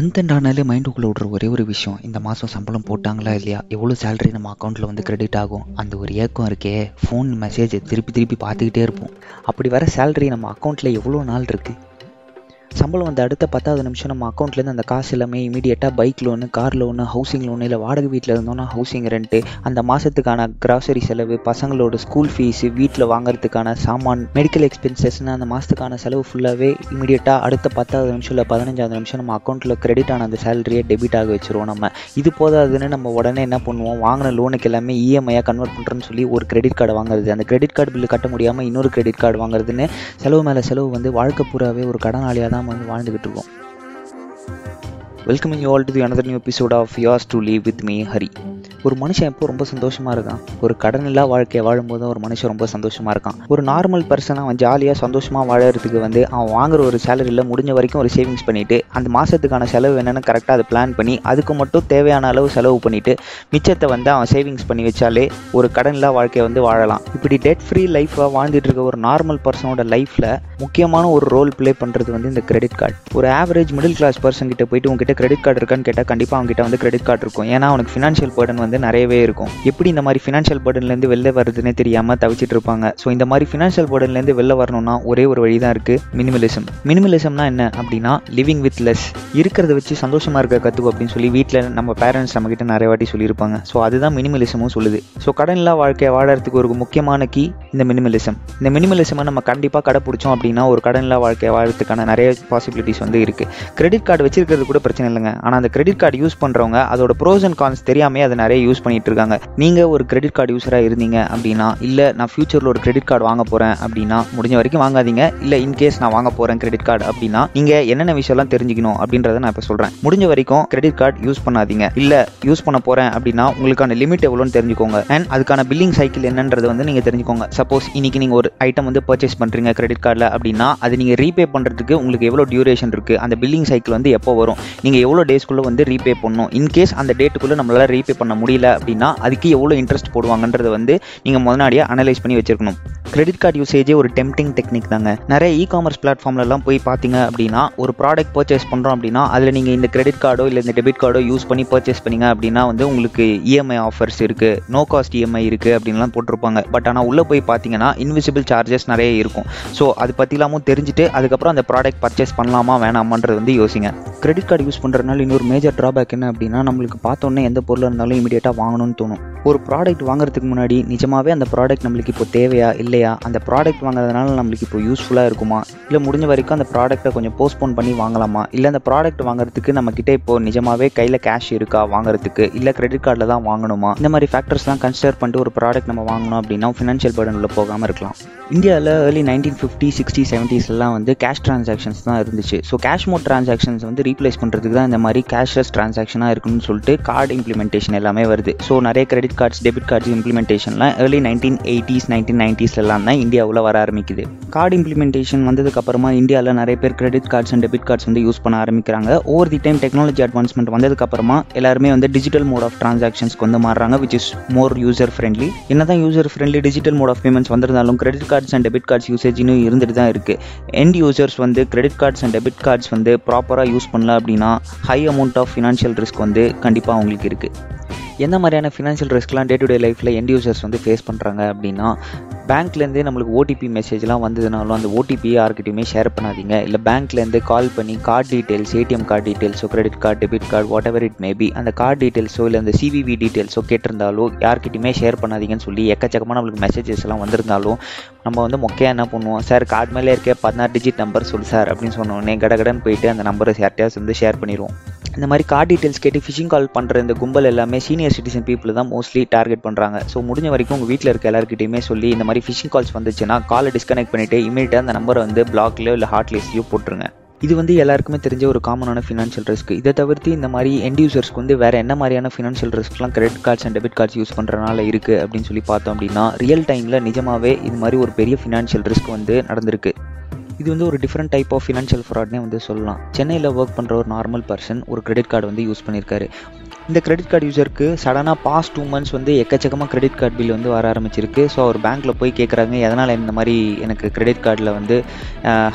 Month end ஆனாலே மைண்டுக்குள்ளே விட்ற ஒரே ஒரு விஷயம் இந்த மாதம் சம்பளம் போட்டாங்களா இல்லையா? எவ்வளோ சேலரி நம்ம அக்கௌண்ட்டில் வந்து கிரெடிட் ஆகும்? அந்த ஒரு ஏக்கம் இருக்கே. ஃபோன் மெசேஜ் திருப்பி திருப்பி பார்த்துக்கிட்டே இருப்போம். அப்படி வர சேலரி நம்ம அக்கௌண்ட்டில் எவ்வளோ நாள் இருக்குது சம்பளம் வந்த அடுத்த பத்தாவது நிமிஷம் நம்ம அக்கௌண்ட்லேருந்து அந்த காசு எல்லாமே இமீடியட்டாக bike loan car loan housing loan இல்லை வாடகை வீட்டில் இருந்தோம்னா ஹவுசிங் ரெண்ட்டு அந்த மாதத்துக்கான கிராசரி செலவு பசங்களோட ஸ்கூல் ஃபீஸு வீட்டில் வாங்குறதுக்கான சாமான் மெடிக்கல் எக்ஸ்பென்சஸ்னு அந்த மாதத்துக்கான செலவு ஃபுல்லாகவே இமீடியட்டாக அடுத்த பத்தாவது நிமிஷம் இல்லை பதினஞ்சாவது நிமிஷம் நம்ம அக்கௌண்ட்டில் கிரெடிட் ஆன அந்த சேலரியை டெபிட் ஆக வச்சுருவோம் நம்ம. இது போதாதுன்னு நம்ம உடனே என்ன பண்ணுவோம்? வாங்கின லோனுக்கு எல்லாமே இஎம்ஐயாக கன்வெர்ட் பண்ணுறோன்னு சொல்லி ஒரு கிரெடிட் கார்டு வாங்குறது. அந்த கிரெடிட் கார்டு பில்லு கட்ட முடியாமல் இன்னொரு கிரெடிட் கார்டு வாங்குறதுன்னு செலவு மேலே செலவு வந்து வாழ்க்கை பூராவே ஒரு கடனாளியாக தான் நாம் வந்து வாழ்ந்துக்கிட்டு இருக்கோம் welcoming you all to the another new episode of yours to leave with me Hari ஒரு மனுஷன் எப்போ ரொம்ப சந்தோஷமாக இருக்கான்? ஒரு கடன் இல்லா வாழ்க்கையை வாழும்போது ஒரு மனுஷன் ரொம்ப சந்தோஷமாக இருக்கான். ஒரு நார்மல் பர்சன் அவன் ஜாலியாக சந்தோஷமாக வாழறதுக்கு வந்து அவன் வாங்குற ஒரு சேலரியில் முடிஞ்ச வரைக்கும் ஒரு சேவிங்ஸ் பண்ணிவிட்டு அந்த மாதத்துக்கான செலவு என்னென்னு கரெக்டாக அதை பிளான் பண்ணி அதுக்கு மட்டும் தேவையான அளவு செலவு பண்ணிவிட்டு மிச்சத்தை வந்து அவன் சேவிங்ஸ் பண்ணி வச்சாலே ஒரு கடன் இல்லா வாழ்க்கையை வந்து வாழலாம். இப்படி டெட் ஃப்ரீ லைஃப்பாக வாழ்ந்துட்டு இருக்க ஒரு நார்மல் பர்சனோட லைஃப்பில் முக்கியமான ஒரு ரோல் ப்ளே பண்ணுறது வந்து இந்த கிரெடிட் கார்டு ஒரு ஆவரேஜ் மிடில் கிளாஸ் பர்சன் கிட்ட போயிட்டு உங்ககிட்ட கிரெடிட் கார்டு இருக்கான்னு கேட்டால் கண்டிப்பாக அவங்ககிட்ட வந்து கிரெடிட் கார்டு இருக்கும். ஏன்னா அவனுக்கு ஃபினான்ஷியல் பர்டன் வந்து நிறையவே இருக்கும். எப்படி இந்த மாதிரி ஃபினான்ஷியல் பர்டன்லேருந்து வெளில வருதுன்னே தெரியாமல் தவிச்சிட்டு இருப்பாங்க. ஸோ இந்த மாதிரி ஃபினான்ஷியல் பர்டன்லேருந்து வெளில வரணும்னா ஒரே ஒரு வழி தான் இருக்குது மினிமலிசம் மினிமலிசம்னா என்ன அப்படின்னா லிவிங் வித் லெஸ் இருக்கிறத வச்சு சந்தோஷமாக இருக்க கற்றுக்கும் அப்படின்னு சொல்லி வீட்டில் நம்ம பேரண்ட்ஸ் நம்மக்கிட்ட நிறைய வாட்டி சொல்லியிருப்பாங்க. ஸோ அதுதான் மினிமலிசமும் சொல்லுது. ஸோ கடனில்லா வாழ்க்கையை வாழறதுக்கு ஒரு முக்கியமான கீ இந்த மினிமலிசம் இந்த மினிமலிசமை நம்ம கண்டிப்பாக கடைப்பிடிச்சோம் அப்படின்னா ஒரு கடனில்லா வாழ்க்கையை வாழறதுக்கான நிறைய பாசிபிலிட்டிஸ் வந்து இருக்குது கிரெடிட் கார்டு வச்சிருக்கிறது கூட பிரச்சனை இல்லைங்க. ஆனால் அந்த கிரெடிட் கார்டு யூஸ் பண்ணுறவங்க அதோட ப்ரோஸ் அண்ட் கான்ஸ் தெரியாமே அதை நிறைய யூஸ் பண்ணிட்டு இருக்காங்க நீங்கள் ஒரு கிரெடிட் கார்டு யூஸராக இருந்தீங்க அப்படின்னா இல்லை நான் ஃபியூச்சரில் ஒரு கிரெடிட் கார்டு வாங்க போகிறேன் அப்படின்னா முடிஞ்ச வரைக்கும் வாங்காதீங்க. இல்லை இன்கேஸ் நான் வாங்க போகிறேன் கிரெடிட் கார்டு அப்படின்னா நீங்கள் என்னென்ன விஷயம்லாம் தெரிஞ்சுக்கணும் அப்படின்றத நான் இப்போ சொல்கிறேன் முடிஞ்ச வரைக்கும் கிரெடிட் கார்டு யூஸ் பண்ணாதீங்க. இல்லை யூஸ் பண்ண போகிறேன் அப்படின்னா உங்களுக்கான லிமிட் எவ்வளோன்னு தெரிஞ்சுக்கோங்க. அண்ட் அதுக்கான பில்லிங் சைக்கிள் என்னன்றது வந்து நீங்கள் தெரிஞ்சுக்கோங்க. சப்போஸ் இன்னைக்கு நீங்கள் ஒரு ஐட்டம் வந்து பர்ச்சேஸ் பண்ணுறீங்க கிரெடிட் கார்டில் அப்படின்னா அது நீங்கள் ரீபே பண்ணுறதுக்கு உங்களுக்கு எவ்வளோ டியூரேஷன் இருக்குது அந்த பில்லிங் சைக்கிள் வந்து எப்போ வரும்? நீங்கள் எவ்வளோ டேஸ்க்குள்ளே வந்து ரீபே பண்ணணும்? இன்கேஸ் அந்த டேட்டுக்குள்ளே நம்மளால் ரீபே பண்ண முடியும் முடியல அப்படின்னா அதுக்கு எவ்வளோ இன்ட்ரெஸ்ட் போடுவாங்கன்றத வந்து நீங்கள் முதனாடியே அனலைஸ் பண்ணி வச்சிருக்கணும். கிரெடிட் கார்டு யூசேஜே ஒரு டெம்டிங் டெக்னிக் தாங்க. நிறைய இ காமர்ஸ் பிளாட்ஃபார்ம்லலாம் போய் பார்த்தீங்க அப்படின்னா ஒரு ப்ராடக்ட் பர்ச்சேஸ் பண்ணுறோம் அப்படின்னா அதில் நீங்கள் இந்த கிரெடிட் கார்டோ இல்லை இந்த டெபிட் கார்டோ யூஸ் பண்ணி பர்ச்சேஸ் பண்ணீங்க அப்படின்னா வந்து உங்களுக்கு இஎம்ஐ ஆஃபர்ஸ் இருக்குது நோ காஸ்ட் இஎம்ஐ இருக்குது அப்படின்லாம் போட்டிருப்பாங்க. பட் ஆனால் உள்ளே போய் பார்த்தீங்கன்னா இன்விசிபிள் சார்ஜஸ் நிறைய இருக்கும். ஸோ அது பற்றிலாமும் தெரிஞ்சுட்டு அதுக்கப்புறம் அந்த ப்ராடக்ட் பர்ச்சேஸ் பண்ணலாமா வேணாமான்றது வந்து யோசிங்க. கிரெடிட் கார்டு யூஸ் பண்ணுறதுனால இன்னொரு மேஜர் ட்ராபேக் என்ன அப்படின்னா நம்மளுக்கு பார்த்தோன்னே எந்த பொருளாக இருந்தாலும் இமீடியட்டாக வாங்கணும்னு தோணும். ஒரு ப்ராடக்ட் வாங்குறதுக்கு முன்னாடி நிஜமாவே அந்த ப்ராடக்ட் நம்மளுக்கு இப்போ தேவையா இல்லையா? அந்த ப்ராடக்ட் வாங்குறதுனால நம்மளுக்கு இப்போ யூஸ்ஃபுல்லாக இருக்குமா? இல்லை முடிஞ்ச வரைக்கும் அந்த ப்ராடக்ட்டை கொஞ்சம் போஸ்ட்போன் பண்ணி வாங்கலாமா? இல்லை அந்த ப்ராடக்ட் வாங்குறதுக்கு நம்ம கிட்டே இப்போ நிஜமாவே கையில் கேஷ் இருக்கா வாங்குறதுக்கு? இல்லை கிரெடிட் கார்டில் தான் வாங்கணுமா? இந்த மாதிரி ஃபேக்டர்ஸ்லாம் கன்சிடர் பண்ணிட்டு ஒரு ப்ராடக்ட் நம்ம வாங்கணும் அப்படின்னா ஃபினான்ஷியல் பர்டன் உள்ள போகாமல் இருக்கலாம். இந்தியாவில் ஏர்லி நைன்டீன் ஃபிஃப்டி சிக்ஸ்டி செவன்ட்டீஸ்லாம் வந்து கேஷ் டிரான்சாக்ஷன்ஸ் தான் இருந்துச்சு. ஸோ கேஷ் மோட் டிரான்சாக்ஷன்ஸ் வந்து ரீப்ளேஸ் பண்ணுறதுக்கு தான் இந்த மாதிரி கேஷ்லெஸ் ட்ரான்சாக்ஷனாக இருக்குன்னு சொல்லிட்டு கார்டு இம்ப்ளிமெண்டேஷன் எல்லாமே வருது. ஸோ நிறைய கிரெடிட் கார்ட்ஸ் டெபிட் கார்ட்ஸ் இம்ப்ளிமெண்டேஷன்லாம் ஏர்லி நைன்டீன் எயிட்டிஸ் நைன்டீன் நைன்ட்டீஸ்லாம் தான் இந்தியாவில் வர ஆரம்பிக்குது. கார்டு இம்ப்ளிமெண்டேஷன் வந்ததுக்கப்புறமா இந்தியாவில் நிறைய பேர் credit cards and debit cards வந்து யூஸ் பண்ண ஆரம்பிக்கிறாங்க. Over the time technology advancement வந்ததுக்கப்புறமா எல்லாருமே வந்து டிஜிட்டல் மோட் ஆஃப் ட்ரான்சாக்ஷன்ஸ்க்கு வந்து மாறுறாங்க which is more user friendly என்னதான் user friendly digital mode of payments வந்திருந்தாலும் credit cards and debit cards usage இன்னும் இருந்துட்டு தான் இருக்குது எண்ட் யூசர்ஸ் வந்து credit cards and debit cards வந்து ப்ராப்பராக யூஸ் பண்ணல அப்படின்னா high amount of financial risk வந்து கண்டிப்பாக அவங்களுக்கு இருக்குது எந்த மாதிரியான ஃபினான்ஷியல் ரிஸ்க்லாம் டே டு டே லைஃப்பில் எண்ட் யூசர்ஸ் வந்து ஃபேஸ் பண்ணுறாங்க அப்படின்னா பேங்க்லேருந்தே நம்மளுக்கு ஓடிபி மெசேஜ்லாம் வந்ததுனாலும் அந்த ஓடிபி யார்கிட்டையுமே ஷேர் பண்ணாதீங்க. இல்லை பேங்க்லேருந்து கால் பண்ணி card details ATM card டீட்டெயில்ஸோ credit card debit card whatever it maybe அந்த கார்டு டீட்டெயில்ஸோ இல்லை அந்த சிவிவி டீட்டெயில்ஸோ கேட்டிருந்தாலோ யார்கிட்டையுமே ஷேர் பண்ணாதீங்கன்னு சொல்லி எக்கச்சக்கமாக நம்மளுக்கு மெசேஜஸ் எல்லாம் வந்திருந்தாலும் நம்ம வந்து மொக்கையாக என்ன பண்ணுவோம்? சார் கார்டு மேலே இருக்க பதினாறு டிஜிட் நம்பர் சொல்லு சார் அப்படின்னு சொன்னோடனே கடகடன் போயிட்டு அந்த நம்பரை யார்ட்டையாவது வந்து ஷேர் பண்ணிடுவோம் இந்த மாதிரி கார்டு டீட்டெயில்ஸ் கேட்டு ஃபிஷிங் கால் பண்ணுற இந்த கும்பல் எல்லாமே சீனியர் சிட்டிசன் பீப்புள் தான் மோஸ்ட்லி டார்கெட் பண்ணுறாங்க ஸோ முடிஞ்ச வரைக்கும் உங்கள் வீட்டில் இருக்க எல்லாருக்கிட்டையுமே சொல்லி இந்த மாதிரி ஃபிஷிங் கால்ஸ் வந்துச்சுன்னா காலை டிஸ்கனெக்ட் பண்ணிவிட்டு இமீடியட்டாக அந்த நம்பரை வந்து பிளாக்லையோ இல்லை ஹாட்லிஸ்ட்லையோ போட்டுருங்க. இது வந்து எல்லாருக்குமே தெரிஞ்ச ஒரு காமனான ஃபினான்ஷியல் ரிஸ்க் இதை தவிர்த்து இந்த மாதிரி எண்ட் யூசர்ஸ்க்கு வந்து வேறு என்ன மாதிரியான financial ரிஸ்க்லாம் credit cards and debit cards use பண்ணுறனால இருக்குது அப்படின்னு சொல்லி பார்த்தோம் அப்படின்னா ரியல் டைமில் நிஜமாகவே இது மாதிரி ஒரு பெரிய ஃபினான்ஷியல் ரிஸ்க் வந்து நடந்திருக்கு. இது வந்து ஒரு டிஃப்ரெண்ட் டைப் ஆஃப் ஃபினான்ஷியல் ஃப்ராட்னே வந்து சொல்லலாம். சென்னையில் ஒர்க் பண்ணுற ஒரு நார்மல் பர்சன் ஒரு கிரெடிட் கார்டு வந்து யூஸ் பண்ணியிருக்காரு இந்த கிரெடிட் கார்டு யூசருக்கு சடனாக பாஸ்ட் டூ மந்த்ஸ் வந்து எக்கச்சக்கமாக கிரெடிட் கார்டு பில் வந்து வர ஆரம்பிச்சிருக்கு. ஸோ அவர் பேங்க்கில் போய் கேட்குறாங்க எதனால் இந்த மாதிரி எனக்கு கிரெடிட் கார்டில் வந்து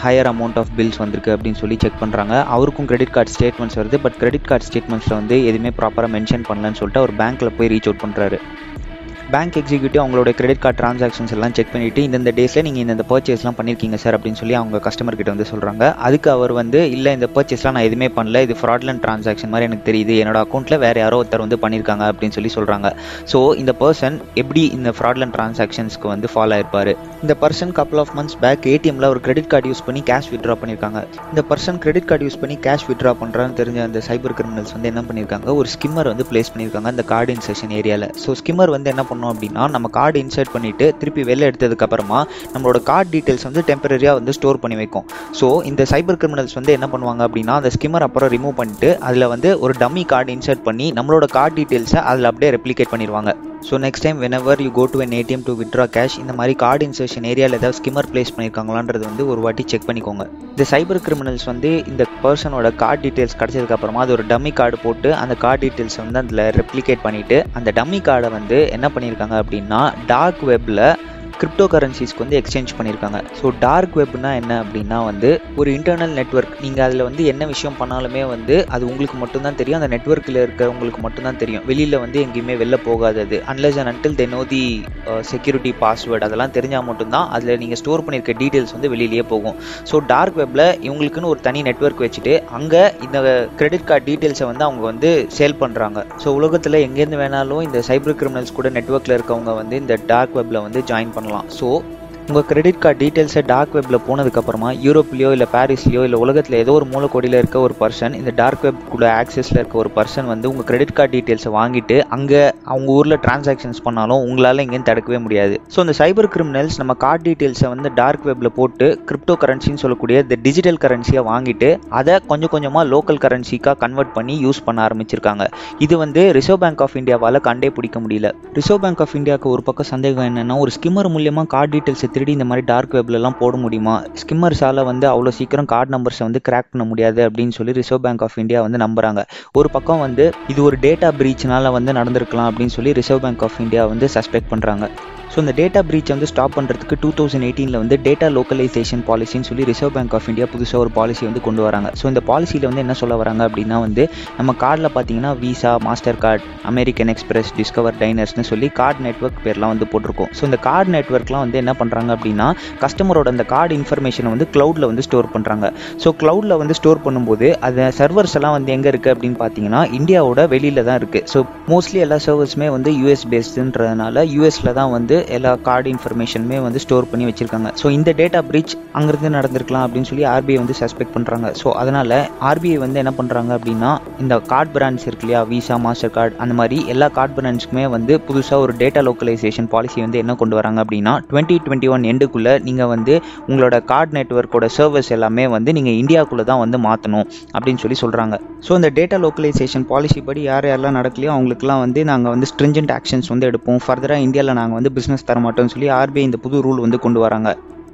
ஹையர் அமௌண்ட் ஆஃப் பில்ஸ் வந்திருக்கு? அப்படின்னு சொல்லி செக் பண்ணுறாங்க அவருக்கும் கிரெடிட் கார்டு ஸ்டேட்மெண்ட்ஸ் வருது பட் கிரெடிட் கார்டு ஸ்டேட்மெண்ட்ஸில் வந்து எதுவுமே ப்ராப்பராக மென்ஷன் பண்ணலன்னு சொல்லிட்டு அவர் பேங்க்கில் போய் ரீச் அவுட் பண்ணுறாரு பேங்க் எக்ஸிக்யூட்டிவ் அவங்களோட கிரெடிட் கார்டு டிரான்சாக்ஷன்ஸ் எல்லாம் செக் பண்ணிவிட்டு இந்தந்த டேஸில் நீங்கள் இந்த பர்ச்சேஸ்லாம் பண்ணியிருக்கீங்க சார் அப்படின்னு சொல்லி அவங்க கஸ்டமர் கிட்ட வந்து சொல்கிறாங்க அதுக்கு அவர் வந்து இல்லை இந்த பர்ச்சேஸ்லாம் நான் எதுவுமே பண்ணல. இது ஃப்ராட்லண்ட் டிரான்சாக்ஷன் மாதிரி எனக்கு தெரியுது. என்னோட அக்கௌண்ட்டில் வேறு யாரோ ஒருத்தர் வந்து பண்ணியிருக்காங்க அப்படின்னு சொல்லி சொல்கிறாங்க ஸோ இந்த பர்சன் எப்படி இந்த ஃப்ராட்லண்ட் டிரான்சாக்ஷன்ஸ்க்கு வந்து ஃபாலோ ஆயிருப்பார்? இந்த person couple half months back ஏடிஎம்ல ஒரு கிரெடிட் கார்டு யூஸ் பண்ணி கேஷ் வித்ட்ரா பண்ணியிருக்காங்க இந்த பர்சன் கிரெடிட் கார்டு யூஸ் பண்ணி கேஷ் வித்ட்ரா பண்ணுறான்னு தெரிஞ்ச அந்த சைபர் கிரிமினல்ஸ் வந்து என்ன பண்ணியிருக்காங்க ஒரு ஸ்கிம்மர் வந்து பிளேஸ் பண்ணியிருக்காங்க அந்த கார்டு இன்செஷன் ஏரியாவில் ஸோ ஸ்கிம்மர் வந்து என்ன பண்ணோம் அப்படின்னா நம்ம கார்டு இன்சர்ட் பண்ணிட்டு திருப்பி வெளில எடுத்ததுக்கப்புறமா நம்மளோட கார்டு டீட்டெயில்ஸ் வந்து டெம்பரரியாக வந்து ஸ்டோர் பண்ணி வைக்கும். ஸோ இந்த சைபர் கிரிமினல்ஸ் வந்து என்ன பண்ணுவாங்க அப்படின்னா அந்த ஸ்கிம்மர் அப்புறம் ரிமூவ் பண்ணிட்டு அதில் வந்து ஒரு டம்மி கார்டு இன்சர்ட் பண்ணி நம்மளோட கார்டு டீட்டெயில்ஸை அதில் அப்படியே ரெப்ளிகேட் பண்ணிடுவாங்க so next time whenever you go to an ATM to withdraw cash இந்த மாதிரி கார்டு இன்சர்ஷன் ஏரியாவில் ஏதாவது ஸ்கிம்மர் பிளேஸ் பண்ணியிருக்காங்களான்றது வந்து ஒரு வாட்டி செக் பண்ணிக்கோங்க. இந்த சைபர் கிரிமினல்ஸ் வந்து இந்த பர்சனோட கார்டு டீட்டெயில்ஸ் கிடச்சதுக்கப்புறமா அது ஒரு டம்மி கார்டு போட்டு அந்த கார்டு டீட்டெயில்ஸ் வந்து அதில் ரெப்ளிகேட் பண்ணிவிட்டு அந்த டம்மி கார்டை வந்து என்ன பண்ணியிருக்காங்க அப்படின்னா டார்க் வெப்பில் கிரிப்டோ கரன்சிஸ்க்கு வந்து எக்ஸ்சேஞ்ச் பண்ணியிருக்காங்க. ஸோ டார்க் வெப்னா என்ன அப்படின்னா வந்து ஒரு இன்டர்னல் நெட்ஒர்க் நீங்கள் அதில் வந்து என்ன விஷயம் பண்ணாலுமே வந்து அது உங்களுக்கு மட்டும்தான் தெரியும். அந்த நெட்ஒர்க்கில் இருக்கிறவங்களுக்கு மட்டும்தான் தெரியும். வெளியில் வந்து எங்கேயுமே வெளில போகாது அது. Unless and until they know the security password அதெல்லாம் தெரிஞ்சால் மட்டும்தான் அதில் நீங்கள் ஸ்டோர் பண்ணியிருக்க டீட்டெயில்ஸ் வந்து வெளியிலேயே போகும். ஸோ டார்க் வெப்பில் இவங்களுக்குன்னு ஒரு தனி நெட்ஒர்க் வச்சுட்டு அங்கே இந்த கிரெடிட் கார்டு டீட்டெயில்ஸை வந்து அவங்க வந்து சேல் பண்ணுறாங்க ஸோ உலகத்தில் எங்கேருந்து வேணாலும் இந்த சைபர் கிரிமினல்ஸ் கூட நெட்ஒர்க்கில் இருக்கவங்க வந்து இந்த டார்க் வெப்பில் வந்து ஜாயின் பண்ண பண்ணலாம் ஸோ உங்கள் கிரெடிட் கார்டு டீட்டெயில்ஸை டார்க் வெப்பில் போனதுக்கப்புறமா யூரோப்லேயோ இல்லை பாரிஸ்லேயோ இல்லை உலகத்தில் ஏதோ ஒரு மூலக்கோடியில் இருக்க ஒரு பர்சன் இந்த டார்க் வெப் கூட ஆக்சஸில் இருக்க ஒரு பர்சன் வந்து உங்கள் கிரெடிட் கார்டு டீட்டெயில்ஸை வாங்கிட்டு அங்கே அவங்க ஊரில் டிரான்சாக்ஷன்ஸ் பண்ணாலும் உங்களால் எங்கேயும் தடுக்கவே முடியாது. ஸோ இந்த சைபர் கிரிமினல்ஸ் நம்ம கார்டு டீட்டெயில்ஸை வந்து டார்க் வெப்பில் போட்டு கிரிப்டோ கரன்சின்னு சொல்லக்கூடிய இந்த டிஜிட்டல் கரன்சியை வாங்கிட்டு அதை கொஞ்சம் கொஞ்சமாக லோக்கல் கரன்சிக்காக கன்வெர்ட் பண்ணி யூஸ் பண்ண ஆரம்பிச்சிருக்காங்க. இது வந்து ரிசர்வ் பேங்க் ஆஃப் இந்தியாவால் கண்டே பிடிக்க முடியல. ரிசர்வ் பேங்க் ஆஃப் இந்தியாவுக்கு ஒரு பக்கம் சந்தேகம் என்னென்னா ஒரு ஸ்கிம்மர் மூலியமாக கார்டு டீட்டெயில்ஸை திருடி இந்த மாதிரி டார்க் வெப்லலாம் போட முடியுமா? ஸ்கிம்மர்ஸால் வந்து அவ்வளோ சீக்கிரம் கார்டு நம்பர்ஸை வந்து கிராக் பண்ண முடியாது அப்படின்னு சொல்லி ரிசர்வ் பேங்க் ஆஃப் இந்தியா வந்து நம்புறாங்க. ஒரு பக்கம் வந்து இது ஒரு டேட்டா பிரீச்னால வந்து நடந்திருக்கலாம் அப்படின்னு சொல்லி ரிசர்வ் பேங்க் ஆஃப் இந்தியா வந்து சஸ்பெக்ட் பண்ணுறாங்க ஸோ இந்த டேட்டா பிரீச் வந்து ஸ்டாப் பண்ணுறதுக்கு டூ தௌசண்ட் எயிட்டீனில் வந்து டேட்டா லோக்கலைசேஷன் பாலிசின்னு சொல்லி ரிசர்வ் பேங்க் ஆஃப் இந்தியா புதுசாக ஒரு பாலிசி வந்து கொண்டு வராங்க. ஸோ இந்த பாலிசியில் வந்து என்ன சொல்ல வராங்க அப்படின்னா வந்து நம்ம கார்டில் பார்த்தீங்கன்னா Visa Mastercard American Express Discover டைனர்ஸ்னு சொல்லி கார்டு நெட்ஒர்க் பேர்லாம் வந்து போட்டிருக்கோம். ஸோ இந்த கார்டு நெட்ஒர்க்லாம் வந்து என்ன பண்ணுறாங்க அப்படின்னா கஸ்டமரோட அந்த கார்டு இன்ஃபர்மேஷனை வந்து க்ளவுடில் வந்து ஸ்டோர் பண்ணுறாங்க ஸோ க்ளவுடில் வந்து ஸ்டோர் பண்ணும்போது அந்த சர்வர்ஸ் எல்லாம் வந்து எங்கே இருக்குது அப்படின்னு பார்த்தீங்கன்னா இந்தியாவோட வெளியில் தான் இருக்குது ஸோ மோஸ்ட்லி எல்லா சர்வர்ஸுமே வந்து யூஎஸ் பேஸ்டுன்றதுனால யூஎஸில் தான் வந்து எல்லா கார்டு இன்ஃபர்மேஷனுமே வந்து ஸ்டோர் பண்ணி வச்சிருக்காங்க. ஸோ இந்த டேட்டா பிரீச் அங்கிருந்து நடந்திருக்கலாம் அப்படின்னு சொல்லி ஆர்பிஐ வந்து சஸ்பெக்ட் பண்ணுறாங்க ஸோ அதனால் ஆர்பிஐ வந்து என்ன பண்ணுறாங்க அப்படின்னா இந்த கார்டு பிராண்ட்ஸ் இருக்கு இல்லையா விசா மாஸ்டர் கார்டு அந்த மாதிரி எல்லா கார்டு பிராண்ட்ஸ்க்குமே வந்து புதுசாக ஒரு டேட்டா லோக்கலைசேஷன் பாலிசி வந்து என்ன கொண்டு வராங்க அப்படின்னா டுவெண்ட்டி டுவெண்ட்டி ஒன் எண்டுக்குள்ளே நீங்கள் வந்து உங்களோட கார்டு நெட்ஒர்க்கோட சர்வீஸ் எல்லாமே வந்து நீங்கள் இந்தியாவுக்குள்ளே தான் வந்து மாற்றணும் அப்படின்னு சொல்லி சொல்கிறாங்க ஸோ இந்த டேட்டா லோக்கலைசேஷன் பாலிசி படி யார் யாரெல்லாம் நடக்கலையோ அவங்களுக்குலாம் வந்து நாங்கள் வந்து ஸ்ட்ரிஞ்சன்ட் ஆக்ஷன்ஸ் வந்து எடுப்போம். ஃபர்தராக இந்தியாவில் நாங்கள் வந்து பிஸ்னஸ் தரமாட்டோம்னு சொல்லி ஆர்பிஐ இந்த புது ரூல் வந்து கொண்டு வராங்க.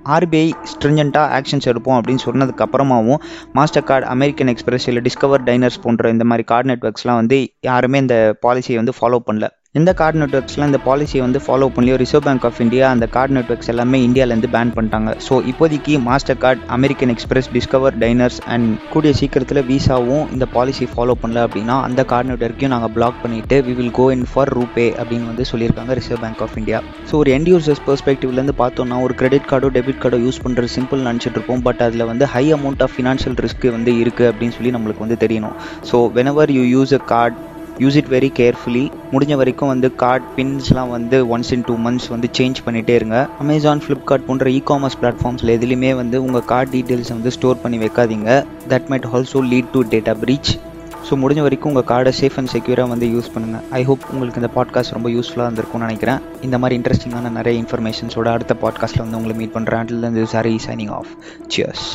ஆர்பிஐ ஸ்ட்ரிஞ்சண்ட்டாக ஆக்ஷன்ஸ் எடுப்போம் அப்படின்னு சொன்னதுக்கு அப்புறமாவும் மாஸ்டர் கார்டு அமெரிக்கன் எக்ஸ்பிரஸ் இல்லை டிஸ்கவர் டைனர்ஸ் போன்ற இந்த மாதிரி கார்டு நெட்ஒர்க்ஸ்லாம் வந்து யாருமே இந்த பாலிசியை வந்து ஃபாலோ பண்ணல. இந்த கார்டு நெட்ஒர்க்ஸ்லாம் இந்த பாலிசியை வந்து ஃபாலோ பண்ணலையோ ரிசர்வ் பேங்க் ஆஃப் இந்தியா அந்த கார்டு நெட்ஒர்க்ஸ் எல்லாமே இந்தியாவிலேருந்து பேன் பண்ணிட்டாங்க. ஸோ இப்போதைக்கு Mastercard American Express Discover Diners and கூடிய சீக்கிரத்தில் விசாவும் இந்த பாலிசி ஃபாலோ பண்ணல அப்படின்னா அந்த கார்டு நெட்ஒர்க்கையும் நாங்கள் பிளாக் பண்ணிவிட்டு we will go in for RuPay அப்படின்னு வந்து சொல்லியிருக்காங்க Reserve Bank of India so ஒரு எண்ட் யூசர்ஸ் பெர்ஸ்பெக்டிவ்லேருந்து பார்த்தோம்னா ஒரு கிரெடிட் கார்டோ டெபிட் கார்டோ யூஸ் பண்ணுறது சிம்பிள் நினச்சிட்டு இருப்போம். பட் அதில் வந்து high amount of financial risk வந்து இருக்குது அப்படின்னு சொல்லி நம்மளுக்கு வந்து தெரியணும். So whenever you use a card use it very carefully முடிஞ்ச வரைக்கும் வந்து கார்ட் பின்ஸ்லாம் வந்து ஒன்ஸ் இன் டூ மந்த்ஸ் வந்து சேஞ்ச் பண்ணிகிட்டே இருங்க. அமேசான் ஃப்ளிப்கார்ட் போன்ற இ காமர்ஸ் பிளாட்ஃபார்ம்ஸில் எதுலையுமே வந்து உங்கள் கார்ட் டீட்டெயில்ஸை வந்து ஸ்டோர் பண்ணி வைக்காதீங்க. That might also lead to data breach so முடிஞ்ச வரைக்கும் உங்கள் கார்டை சேஃப் அண்ட் செக்யூராக வந்து யூஸ் பண்ணுங்கள் ஐ ஹோப் உங்களுக்கு இந்த பாட்காஸ்ட் ரொம்ப யூஸ்ஃபுல்லாக இருந்திருக்கும்னு நினைக்கிறேன். இந்த மாதிரி இன்ட்ரெஸ்டிங்கான நிறைய இன்ஃபர்மேஷன்ஸோட அடுத்த பாட்காஸ்ட்டில் வந்து உங்களை மீட் பண்ணுறேன் until sorry signing off cheers